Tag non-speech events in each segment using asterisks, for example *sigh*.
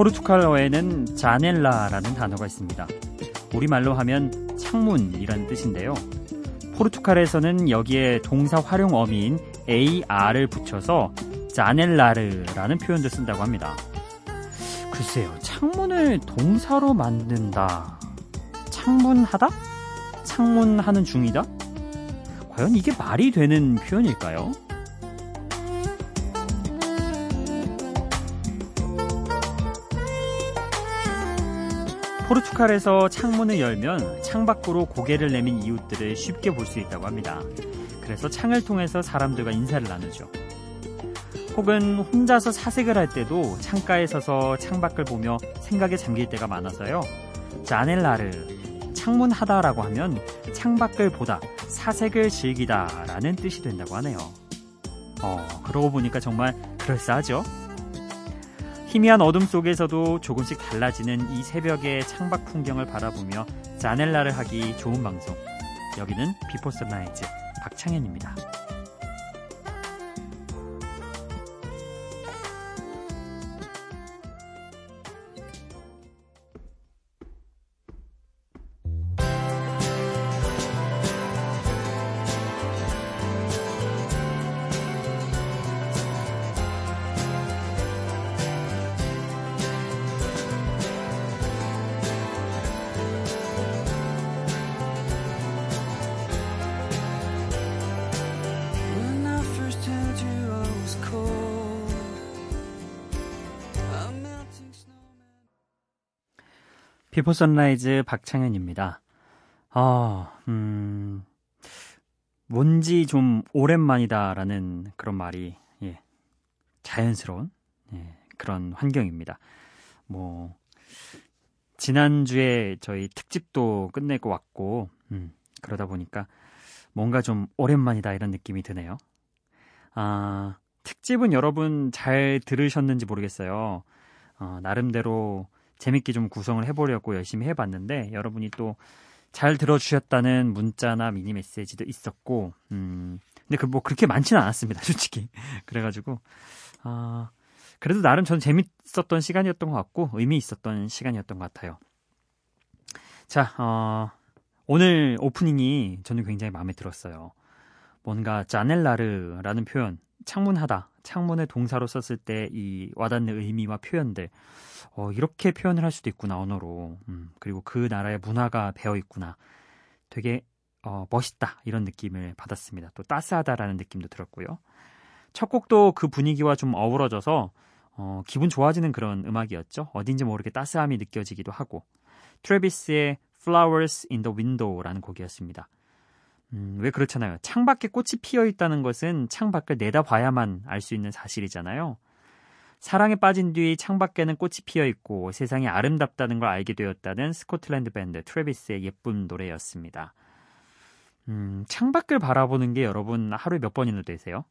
포르투갈어에는 자넬라라는 단어가 있습니다. 우리말로 하면 창문이라는 뜻인데요. 포르투갈에서는 여기에 동사 활용 어미인 AR을 붙여서 자넬라르라는 표현도 쓴다고 합니다. 글쎄요, 창문을 동사로 만든다. 창문하다? 창문하는 중이다? 과연 이게 말이 되는 표현일까요? 포르투갈에서 창문을 열면 창밖으로 고개를 내민 이웃들을 쉽게 볼 수 있다고 합니다. 그래서 창을 통해서 사람들과 인사를 나누죠. 혹은 혼자서 사색을 할 때도 창가에 서서 창밖을 보며 생각에 잠길 때가 많아서요. 자넬라를 창문하다라고 하면 창밖을 보다 사색을 즐기다라는 뜻이 된다고 하네요. 어, 그러고 보니까 정말 그럴싸하죠? 희미한 어둠 속에서도 조금씩 달라지는 이 새벽의 창밖 풍경을 바라보며 자넬라를 하기 좋은 방송. 여기는 비포 선라이즈 박창현입니다. 비포 선라이즈 박창현입니다. 아, 음, 뭔지 좀 오랜만이다라는 그런 말이, 예, 자연스러운, 예, 그런 환경입니다. 뭐, 지난주에 저희 특집도 끝내고 왔고, 음, 그러다 보니까 뭔가 좀 오랜만이다 이런 느낌이 드네요. 아, 특집은 여러분 잘 들으셨는지 모르겠어요. 어, 나름대로 재밌게 좀 구성을 해보려고 열심히 해봤는데 여러분이 또 잘 들어주셨다는 문자나 미니 메시지도 있었고, 음, 근데 그 뭐 그렇게 많지는 않았습니다, *laughs* 솔직히. 그래가지고, 아, 그래도 나름 저는 재밌었던 시간이었던 것 같고, 의미 있었던 시간이었던 것 같아요. 자, 어, 오늘 오프닝이 저는 굉장히 마음에 들었어요. 뭔가 자넬라르라는 표현, 창문하다, 창문을 동사로 썼을 때 이 와닿는 의미와 표현들, 어, 이렇게 표현을 할 수도 있구나, 언어로. 음, 그리고 그 나라의 문화가 배어 있구나. 되게 어, 멋있다, 이런 느낌을 받았습니다. 또 따스하다라는 느낌도 들었고요. 첫 곡도 그 분위기와 좀 어우러져서 어, 기분 좋아지는 그런 음악이었죠. 어딘지 모르게 따스함이 느껴지기도 하고. 트레비스의 Flowers in the Window라는 곡이었습니다. 음, 왜 그렇잖아요. 창밖에 꽃이 피어 있다는 것은 창밖을 내다봐야만 알 수 있는 사실이잖아요. 사랑에 빠진 뒤 창밖에는 꽃이 피어 있고 세상이 아름답다는 걸 알게 되었다는 스코틀랜드 밴드 트래비스의 예쁜 노래였습니다. 음, 창밖을 바라보는 게 여러분 하루에 몇 번이나 되세요?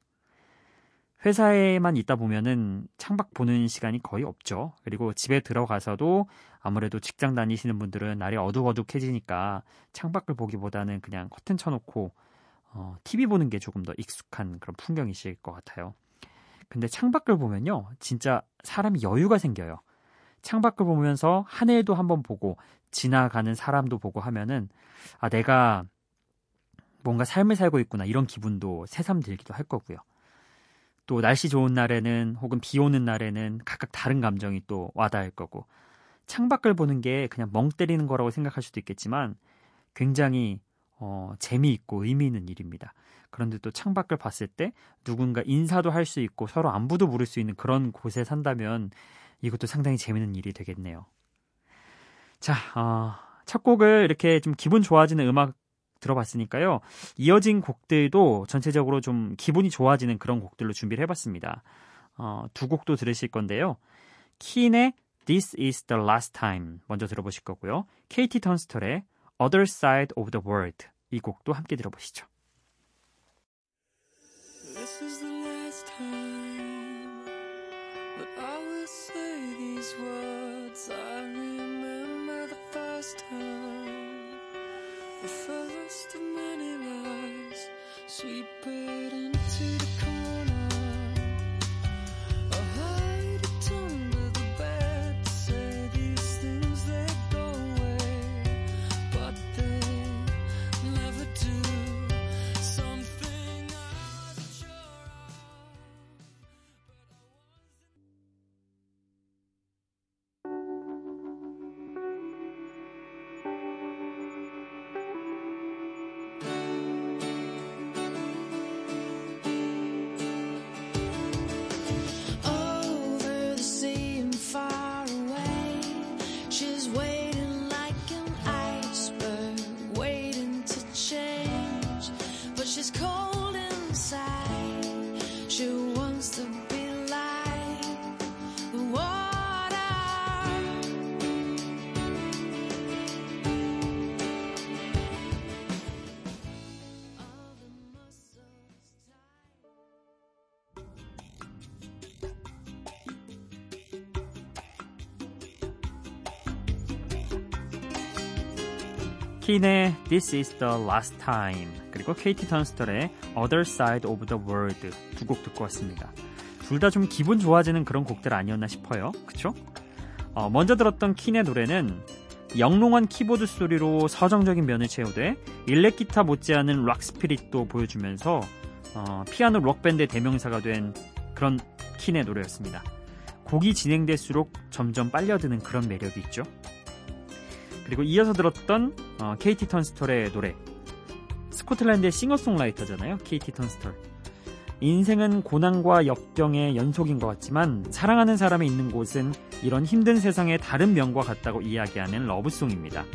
회사에만 있다 보면은 창밖 보는 시간이 거의 없죠. 그리고 집에 들어가서도 아무래도 직장 다니시는 분들은 날이 어둑어둑해지니까 창밖을 보기보다는 그냥 커튼 쳐놓고 어, TV 보는 게 조금 더 익숙한 그런 풍경이실 것 같아요. 근데 창밖을 보면요, 진짜 사람이 여유가 생겨요. 창밖을 보면서 하늘도 한번 보고 지나가는 사람도 보고 하면은 아 내가 뭔가 삶을 살고 있구나 이런 기분도 새삼 들기도 할 거고요. 또 날씨 좋은 날에는 혹은 비 오는 날에는 각각 다른 감정이 또 와닿을 거고 창밖을 보는 게 그냥 멍 때리는 거라고 생각할 수도 있겠지만 굉장히 어, 재미있고 의미 있는 일입니다. 그런데 또 창밖을 봤을 때 누군가 인사도 할 수 있고 서로 안부도 물을 수 있는 그런 곳에 산다면 이것도 상당히 재미있는 일이 되겠네요. 자, 어, 첫 곡을 이렇게 좀 기분 좋아지는 음악 들어봤으니까요. 이어진 곡들도 전체적으로 좀 기분이 좋아지는 그런 곡들로 준비를 해봤습니다. 어, 두 곡도 들으실 건데요. 킨의 This is the last time 먼저 들어보실 거고요. KT 턴스털의 Other Side of the World 이 곡도 함께 들어보시죠. This is the last time that I will say these words. I remember the first time, the first sleep better. 킨의 This is the last time 그리고 케이티 턴스털의 Other Side of the World 두 곡 듣고 왔습니다. 둘 다 좀 기분 좋아지는 그런 곡들 아니었나 싶어요. 그쵸? 어, 먼저 들었던 킨의 노래는 영롱한 키보드 소리로 서정적인 면을 채우되 일렉 기타 못지않은 락 스피릿도 보여주면서 어, 피아노 록밴드의 대명사가 된 그런 킨의 노래였습니다. 곡이 진행될수록 점점 빨려드는 그런 매력이 있죠. 그리고 이어서 들었던 어, 케이티 턴스톨의 노래. 스코틀랜드의 싱어송라이터잖아요 케이티 턴스톨. 인생은 고난과 역경의 연속인 것 같지만 사랑하는 사람이 있는 곳은 이런 힘든 세상의 다른 면과 같다고 이야기하는 러브송입니다.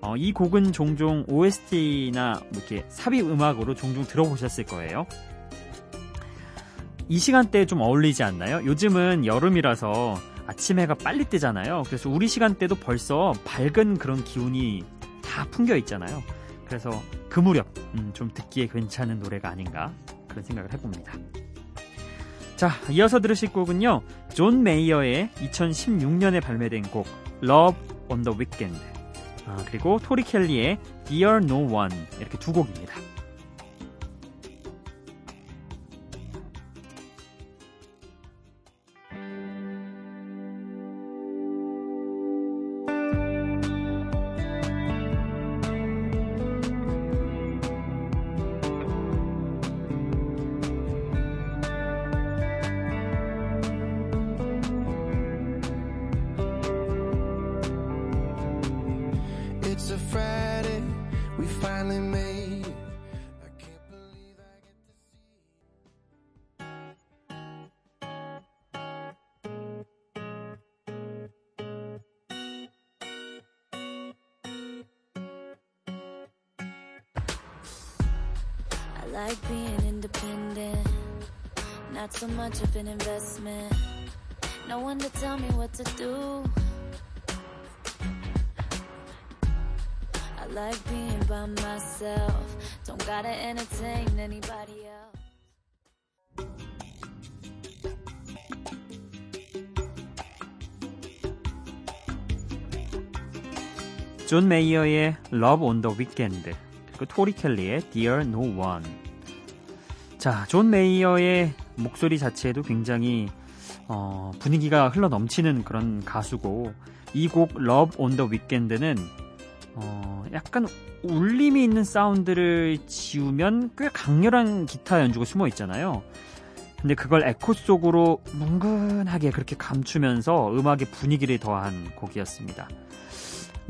어, 이 곡은 종종 OST나 뭐 이렇게 삽입 음악으로 종종 들어보셨을 거예요. 이 시간대에 좀 어울리지 않나요? 요즘은 여름이라서 아침 해가 빨리 뜨잖아요. 그래서 우리 시간대도 벌써 밝은 그런 기운이 다 풍겨 있잖아요. 그래서 그 무렵 음, 좀 듣기에 괜찮은 노래가 아닌가 그런 생각을 해봅니다. 자, 이어서 들으실 곡은요. 존 메이어의 2016년에 발매된 곡 Love on the Weekend 아, 그리고 토리 켈리의 Dear No One 이렇게 두 곡입니다. like being independent, not so much of an investment. No one to tell me what to do. I like being by myself, don't gotta entertain anybody else. 존 메이어의 Love on the Weekend 그리고 토리 켈리의 Dear No One 자, 존 메이어의 목소리 자체도 굉장히 어, 분위기가 흘러 넘치는 그런 가수고 이 곡 Love on the Weekend는 어, 약간 울림이 있는 사운드를 지우면 꽤 강렬한 기타 연주가 숨어 있잖아요. 근데 그걸 에코 속으로 뭉근하게 그렇게 감추면서 음악의 분위기를 더한 곡이었습니다.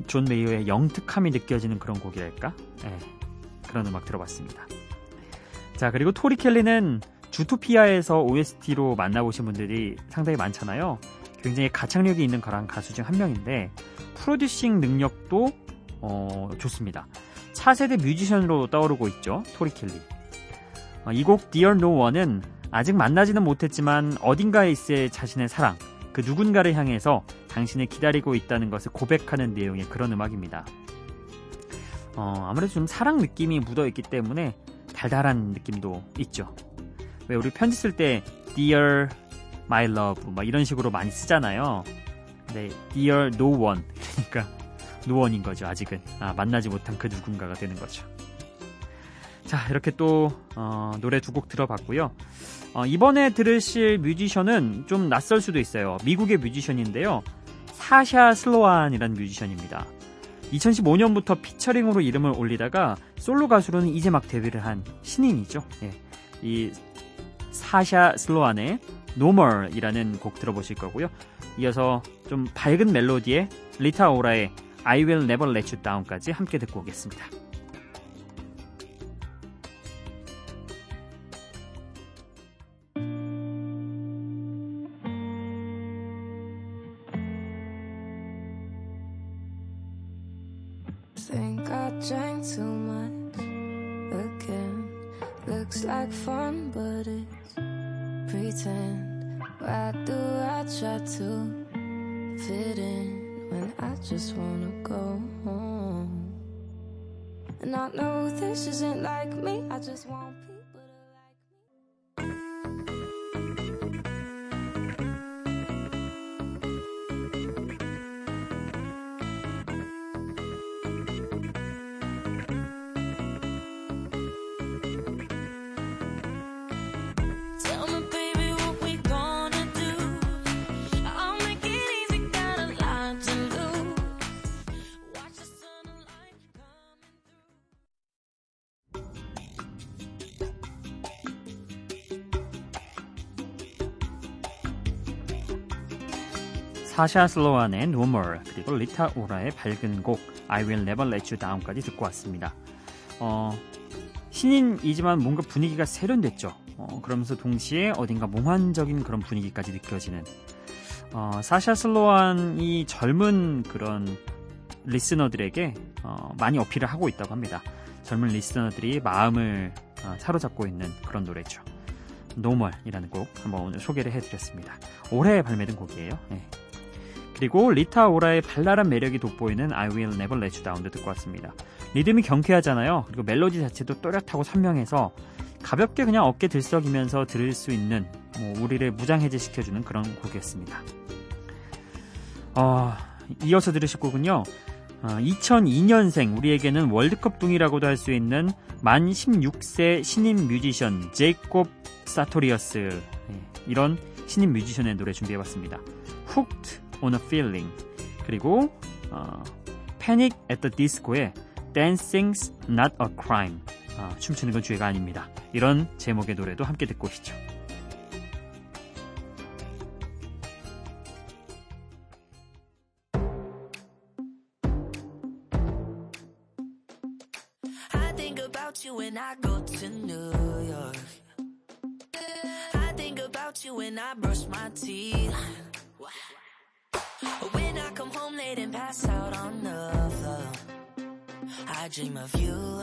존 메이어의 영특함이 느껴지는 그런 곡이랄까? 네, 그런 음악 들어봤습니다. 자, 그리고 토리 켈리는 주토피아에서 OST로 만나보신 분들이 상당히 많잖아요. 굉장히 가창력이 있는 그런 가수 중 한 명인데 프로듀싱 능력도 어, 좋습니다. 차세대 뮤지션으로 떠오르고 있죠. 토리 켈리. 어, 이곡 Dear No One은 아직 만나지는 못했지만 어딘가에 있을 자신의 사랑, 그 누군가를 향해서 당신을 기다리고 있다는 것을 고백하는 내용의 그런 음악입니다. 어, 아무래도 좀 사랑 느낌이 묻어있기 때문에 달달한 느낌도 있죠. 왜 우리 편지 쓸 때 Dear My Love 막 이런 식으로 많이 쓰잖아요. 근데 Dear No One *laughs* 그러니까 No One인 거죠. 아직은 아, 만나지 못한 그 누군가가 되는 거죠. 자 이렇게 또 어, 노래 두 곡 들어봤고요. 어, 이번에 들으실 뮤지션은 좀 낯설 수도 있어요. 미국의 뮤지션인데요. 사샤 슬로안이라는 뮤지션입니다. 2015년부터 피처링으로 이름을 올리다가 솔로 가수로는 이제 막 데뷔를 한 신인이죠. 예. 이 사샤 슬로안의 Normal이라는 곡 들어보실 거고요. 이어서 좀 밝은 멜로디의 리타 오라의 I Will Never Let You Down까지 함께 듣고 오겠습니다. Looks like fun, but it's pretend? Why do I try to fit in when I just wanna go home? And I know this isn't like me, I just want 사샤 슬로안의 No More 그리고 리타 오라의 밝은 곡 I Will Never Let You Down까지 듣고 왔습니다. 어, 신인이지만 뭔가 분위기가 세련됐죠. 어, 그러면서 동시에 어딘가 몽환적인 그런 분위기까지 느껴지는 어, 사샤 슬로안이 젊은 그런 리스너들에게 어, 많이 어필을 하고 있다고 합니다. 젊은 리스너들이 마음을 어, 사로잡고 있는 그런 노래죠. Normal이라는 곡 한번 오늘 소개를 해드렸습니다. 올해 발매된 곡이에요. 네. 그리고 리타 오라의 발랄한 매력이 돋보이는 I Will Never Let You Down도 듣고 왔습니다. 리듬이 경쾌하잖아요. 그리고 멜로디 자체도 또렷하고 선명해서 가볍게 그냥 어깨 들썩이면서 들을 수 있는 뭐 우리를 무장해제시켜주는 그런 곡이었습니다. 어, 이어서 들으실 곡은요. 어, 2002년생 우리에게는 월드컵 둥이라고도 할 수 있는 만 16세 신인 뮤지션 제이콥 사토리어스 예, 이런 신인 뮤지션의 노래 준비해봤습니다. Hooked on a Feeling 그리고 어, Panic at the Disco의 Dancing's Not a Crime 아, 춤추는 건 죄가 아닙니다. 이런 제목의 노래도 함께 듣고 오시죠. When I come home late and pass out on the floor. I dream of you,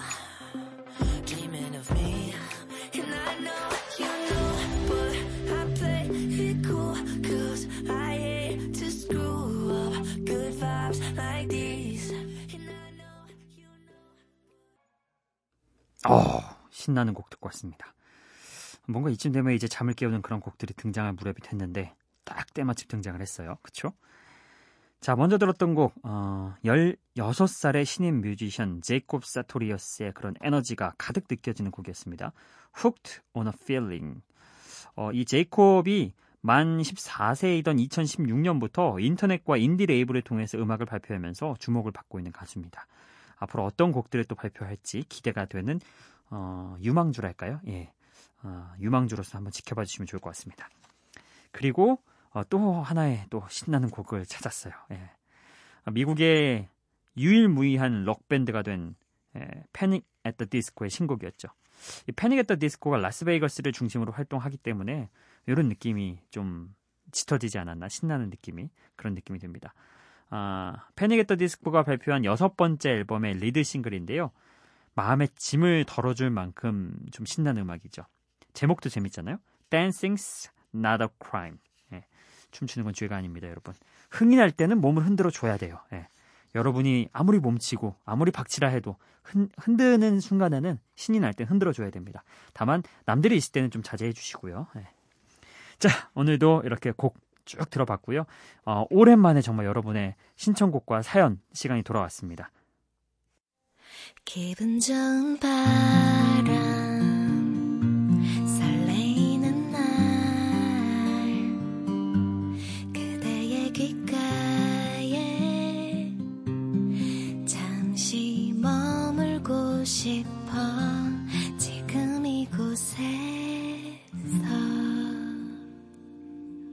dreaming of me. And I know you know, but I play it cool. Cause I hate to screw up good vibes like these. And I know you know. 어, 신나는 곡 듣고 왔습니다. 뭔가 이쯤 되면 이제 잠을 깨우는 그런 곡들이 등장할 무렵이 됐는데 딱 때마침 등장을 했어요. 그쵸? 자, 먼저 들었던 곡, 어, 16살의 신인 뮤지션 제이콥 사토리어스의 그런 에너지가 가득 느껴지는 곡이었습니다. Hooked on a Feeling. 어, 이 제이콥이 만 14세이던 2016년부터 인터넷과 인디 레이블을 통해서 음악을 발표하면서 주목을 받고 있는 가수입니다. 앞으로 어떤 곡들을 또 발표할지 기대가 되는 어, 유망주랄까요? 예. 어, 유망주로서 한번 지켜봐 주시면 좋을 것 같습니다. 그리고 어, 또 하나의 또 신나는 곡을 찾았어요. 예. 어, 미국의 유일무이한 록밴드가 된 예, Panic! at the Disco의 신곡이었죠. 이 Panic! at the Disco가 라스베이거스를 중심으로 활동하기 때문에 이런 느낌이 좀 짙어지지 않았나 신나는 느낌이 그런 느낌이 듭니다. 아, Panic! at the Disco가 발표한 여섯 번째 앨범의 리드 싱글인데요. 마음의 짐을 덜어줄 만큼 좀 신나는 음악이죠. 제목도 재밌잖아요. Dancing's not a crime. 예, 춤추는 건 죄가 아닙니다, 여러분. 흥이 날 때는 몸을 흔들어 줘야 돼요. 예. 여러분이 아무리 몸치고 아무리 박치라 해도 흔, 흔드는 순간에는 신이 날 때 흔들어 줘야 됩니다. 다만 남들이 있을 때는 좀 자제해 주시고요. 예. 자, 오늘도 이렇게 곡 쭉 들어봤고요. 어, 오랜만에 정말 여러분의 신청곡과 사연 시간이 돌아왔습니다. 기분 좋은 바람 싶어 지금 이곳에서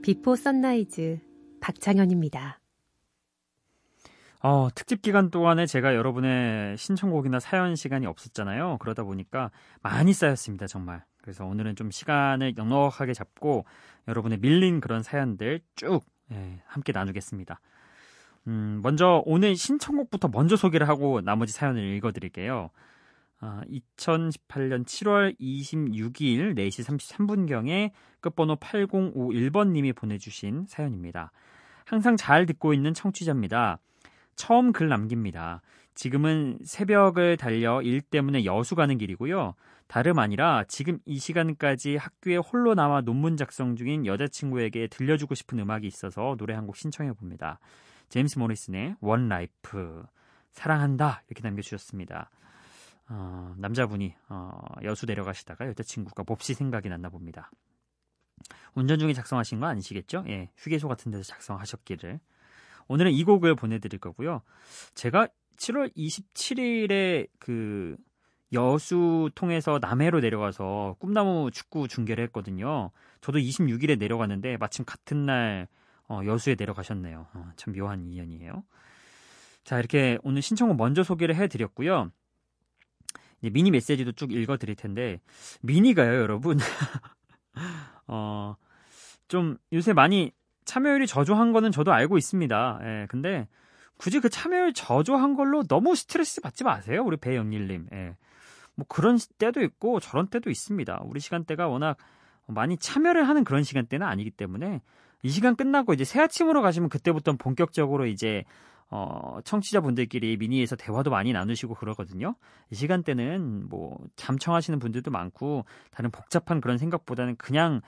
비포 선라이즈 박창현입니다. 어, 특집 기간 동안에 제가 여러분의 신청곡이나 사연 시간이 없었잖아요. 그러다 보니까 많이 쌓였습니다, 정말. 그래서 오늘은 좀 시간을 넉넉하게 잡고 여러분의 밀린 그런 사연들 쭉 예, 함께 나누겠습니다. 음, 먼저 오늘 신청곡부터 먼저 소개를 하고 나머지 사연을 읽어드릴게요. 아, 2018년 7월 26일 4시 33분경에 끝번호 8051번님이 보내주신 사연입니다. 항상 잘 듣고 있는 청취자입니다. 처음 글 남깁니다. 지금은 새벽을 달려 일 때문에 여수 가는 길이고요. 다름 아니라 지금 이 시간까지 학교에 홀로 나와 논문 작성 중인 여자친구에게 들려주고 싶은 음악이 있어서 노래 한 곡 신청해 봅니다. 제임스 모리슨의 One Life 사랑한다 이렇게 남겨주셨습니다. 어, 남자분이 어, 여수 내려가시다가 여자친구가 몹시 생각이 났나 봅니다. 운전 중에 작성하신 거 아니시겠죠? 예, 휴게소 같은 데서 작성하셨기를. 오늘은 이 곡을 보내드릴 거고요. 제가 7월 27일에 그 여수 통해서 남해로 내려가서 꿈나무 축구 중계를 했거든요. 저도 26일에 내려갔는데 마침 같은 날 어, 여수에 내려가셨네요. 어, 참 묘한 인연이에요. 자, 이렇게 오늘 신청곡 먼저 소개를 해드렸고요. 미니 메시지도 쭉 읽어 드릴 텐데 미니가요, 여러분. *laughs* 어, 좀 요새 많이 참여율이 저조한 거는 저도 알고 있습니다. 예, 근데 굳이 그 참여율 저조한 걸로 너무 스트레스 받지 마세요. 우리 배영일님. 예. 뭐 그런 때도 있고 저런 때도 있습니다. 우리 시간대가 워낙 많이 참여를 하는 그런 시간대는 아니기 때문에 이 시간 끝나고 이제 새 아침으로 가시면 그때부터 본격적으로 이제 어, 청취자분들끼리 미니에서 대화도 많이 나누시고 그러거든요. 이 시간대는 뭐 잠청하시는 분들도 많고 다른 복잡한 그런 생각보다는 그냥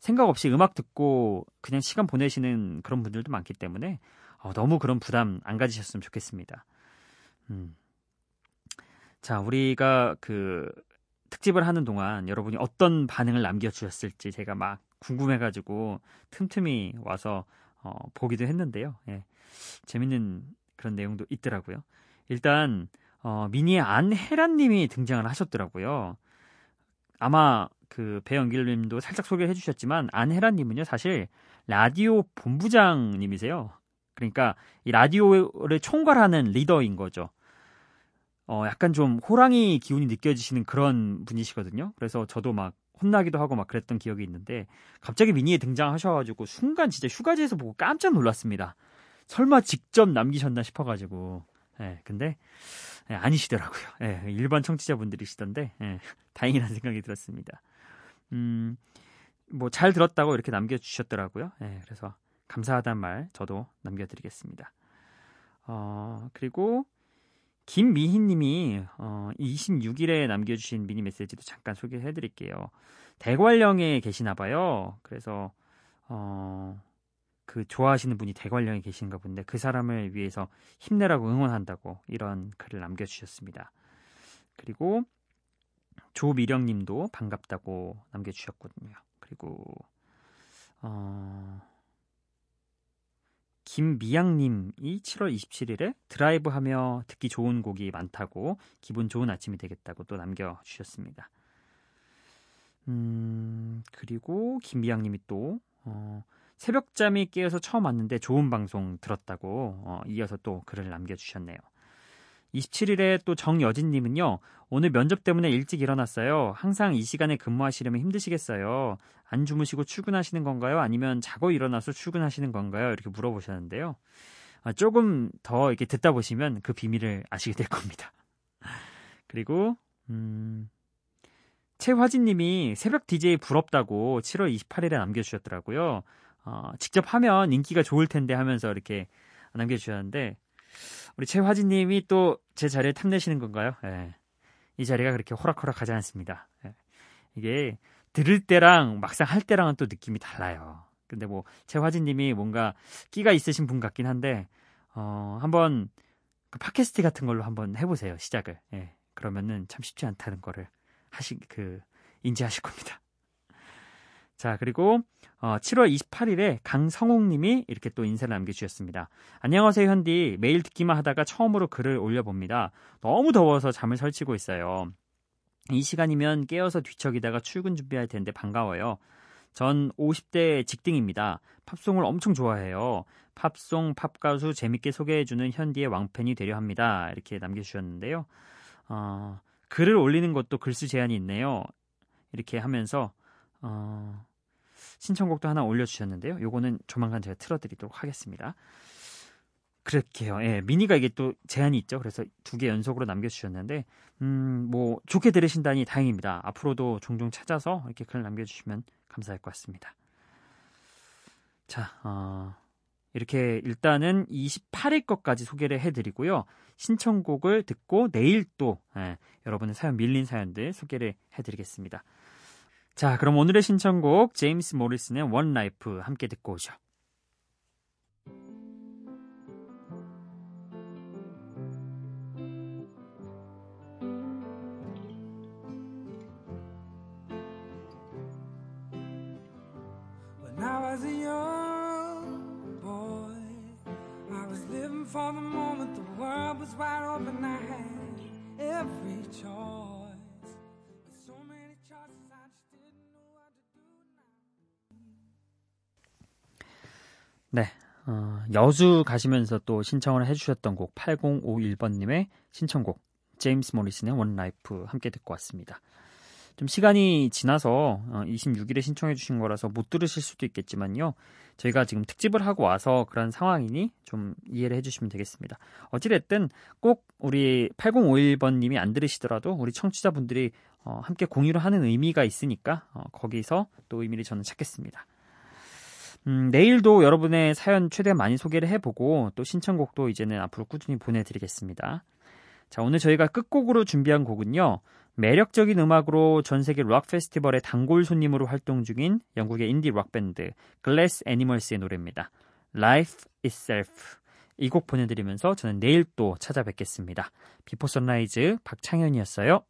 생각 없이 음악 듣고 그냥 시간 보내시는 그런 분들도 많기 때문에 어, 너무 그런 부담 안 가지셨으면 좋겠습니다. 음. 자, 우리가 그 특집을 하는 동안 여러분이 어떤 반응을 남겨주셨을지 제가 막 궁금해가지고 틈틈이 와서 어, 보기도 했는데요. 예. 재밌는 그런 내용도 있더라고요. 일단 어, 미니의 안혜란님이 등장을 하셨더라고요. 아마 그 배영길님도 살짝 소개를 해주셨지만 안혜란님은요 사실 라디오 본부장님이세요. 그러니까 이 라디오를 총괄하는 리더인 거죠. 어, 약간 좀 호랑이 기운이 느껴지시는 그런 분이시거든요. 그래서 저도 막 혼나기도 하고 막 그랬던 기억이 있는데 갑자기 미니에 등장하셔가지고 순간 진짜 휴가지에서 보고 깜짝 놀랐습니다. 설마 직접 남기셨나 싶어가지고. 예, 근데 예, 아니시더라고요. 예, 일반 청취자분들이시던데 예, *laughs* 다행이라는 생각이 들었습니다. 음, 뭐 잘 들었다고 이렇게 남겨주셨더라고요. 예, 그래서 감사하다는 말 저도 남겨드리겠습니다. 어, 그리고 김미희님이 어, 26일에 남겨주신 미니 메시지도 잠깐 소개해드릴게요. 대관령에 계시나 봐요. 그래서 어, 그 좋아하시는 분이 대관령에 계신가 본데 그 사람을 위해서 힘내라고 응원한다고 이런 글을 남겨주셨습니다. 그리고 조미령 님도 반갑다고 남겨주셨거든요. 그리고 어, 김미양님이 7월 27일에 드라이브하며 듣기 좋은 곡이 많다고 기분 좋은 아침이 되겠다고 또 남겨주셨습니다. 음, 그리고 김미양님이 또 어, 새벽잠이 깨어서 처음 왔는데 좋은 방송 들었다고 어, 이어서 또 글을 남겨주셨네요. 27일에 또 정여진님은요, 오늘 면접 때문에 일찍 일어났어요. 항상 이 시간에 근무하시려면 힘드시겠어요. 안 주무시고 출근하시는 건가요? 아니면 자고 일어나서 출근하시는 건가요? 이렇게 물어보셨는데요. 아, 조금 더 이렇게 듣다 보시면 그 비밀을 아시게 될 겁니다. *laughs* 그리고, 음, 최화진님이 새벽 DJ 부럽다고 7월 28일에 남겨주셨더라고요. 어, 직접 하면 인기가 좋을 텐데 하면서 이렇게 남겨주셨는데, 우리 최화진님이 또 제 자리를 탐내시는 건가요? 예. 이 자리가 그렇게 호락호락하지 않습니다. 예. 이게 들을 때랑 막상 할 때랑은 또 느낌이 달라요. 근데 뭐 최화진님이 뭔가 끼가 있으신 분 같긴 한데 어, 한번 그 팟캐스트 같은 걸로 한번 해보세요 시작을. 예. 그러면은 참 쉽지 않다는 거를 하시 그 인지하실 겁니다. 자, 그리고 어, 7월 28일에 강성욱님이 이렇게 또 인사를 남겨주셨습니다. 안녕하세요, 현디. 매일 듣기만 하다가 처음으로 글을 올려봅니다. 너무 더워서 잠을 설치고 있어요. 이 시간이면 깨어서 뒤척이다가 출근 준비할 텐데 반가워요. 전 50대 직딩입니다. 팝송을 엄청 좋아해요. 팝송, 팝가수 재밌게 소개해주는 현디의 왕팬이 되려 합니다. 이렇게 남겨주셨는데요. 어, 글을 올리는 것도 글수 제한이 있네요. 이렇게 하면서 어, 신청곡도 하나 올려주셨는데요. 요거는 조만간 제가 틀어드리도록 하겠습니다. 그렇게요. 예, 미니가 이게 또 제한이 있죠. 그래서 두 개 연속으로 남겨주셨는데, 음, 뭐, 좋게 들으신다니 다행입니다. 앞으로도 종종 찾아서 이렇게 글을 남겨주시면 감사할 것 같습니다. 자, 어, 이렇게 일단은 28일 것까지 소개를 해드리고요. 신청곡을 듣고 내일 또 예, 여러분의 사연 밀린 사연들 소개를 해드리겠습니다. 자, 그럼 오늘의 신청곡 제임스 모리슨의 One Life 함께 듣고 오죠. For the moment the world was wide open. I had every choice. 네. 어, 여수 가시면서 또 신청을 해주셨던 곡 8051번님의 신청곡 제임스 모리슨의 원 라이프 함께 듣고 왔습니다. 좀 시간이 지나서 어, 26일에 신청해 주신 거라서 못 들으실 수도 있겠지만요. 저희가 지금 특집을 하고 와서 그런 상황이니 좀 이해를 해주시면 되겠습니다. 어찌됐든 꼭 우리 8051번님이 안 들으시더라도 우리 청취자분들이 어, 함께 공유를 하는 의미가 있으니까 어, 거기서 또 의미를 저는 찾겠습니다. 음, 내일도 여러분의 사연 최대한 많이 소개를 해보고 또 신청곡도 이제는 앞으로 꾸준히 보내드리겠습니다. 자, 오늘 저희가 끝곡으로 준비한 곡은요. 매력적인 음악으로 전 세계 락 페스티벌의 단골 손님으로 활동 중인 영국의 인디 락 밴드 글래스 애니멀스의 노래입니다. Life Itself. 이 곡 보내드리면서 저는 내일 또 찾아뵙겠습니다. 비포 선라이즈 박창현이었어요.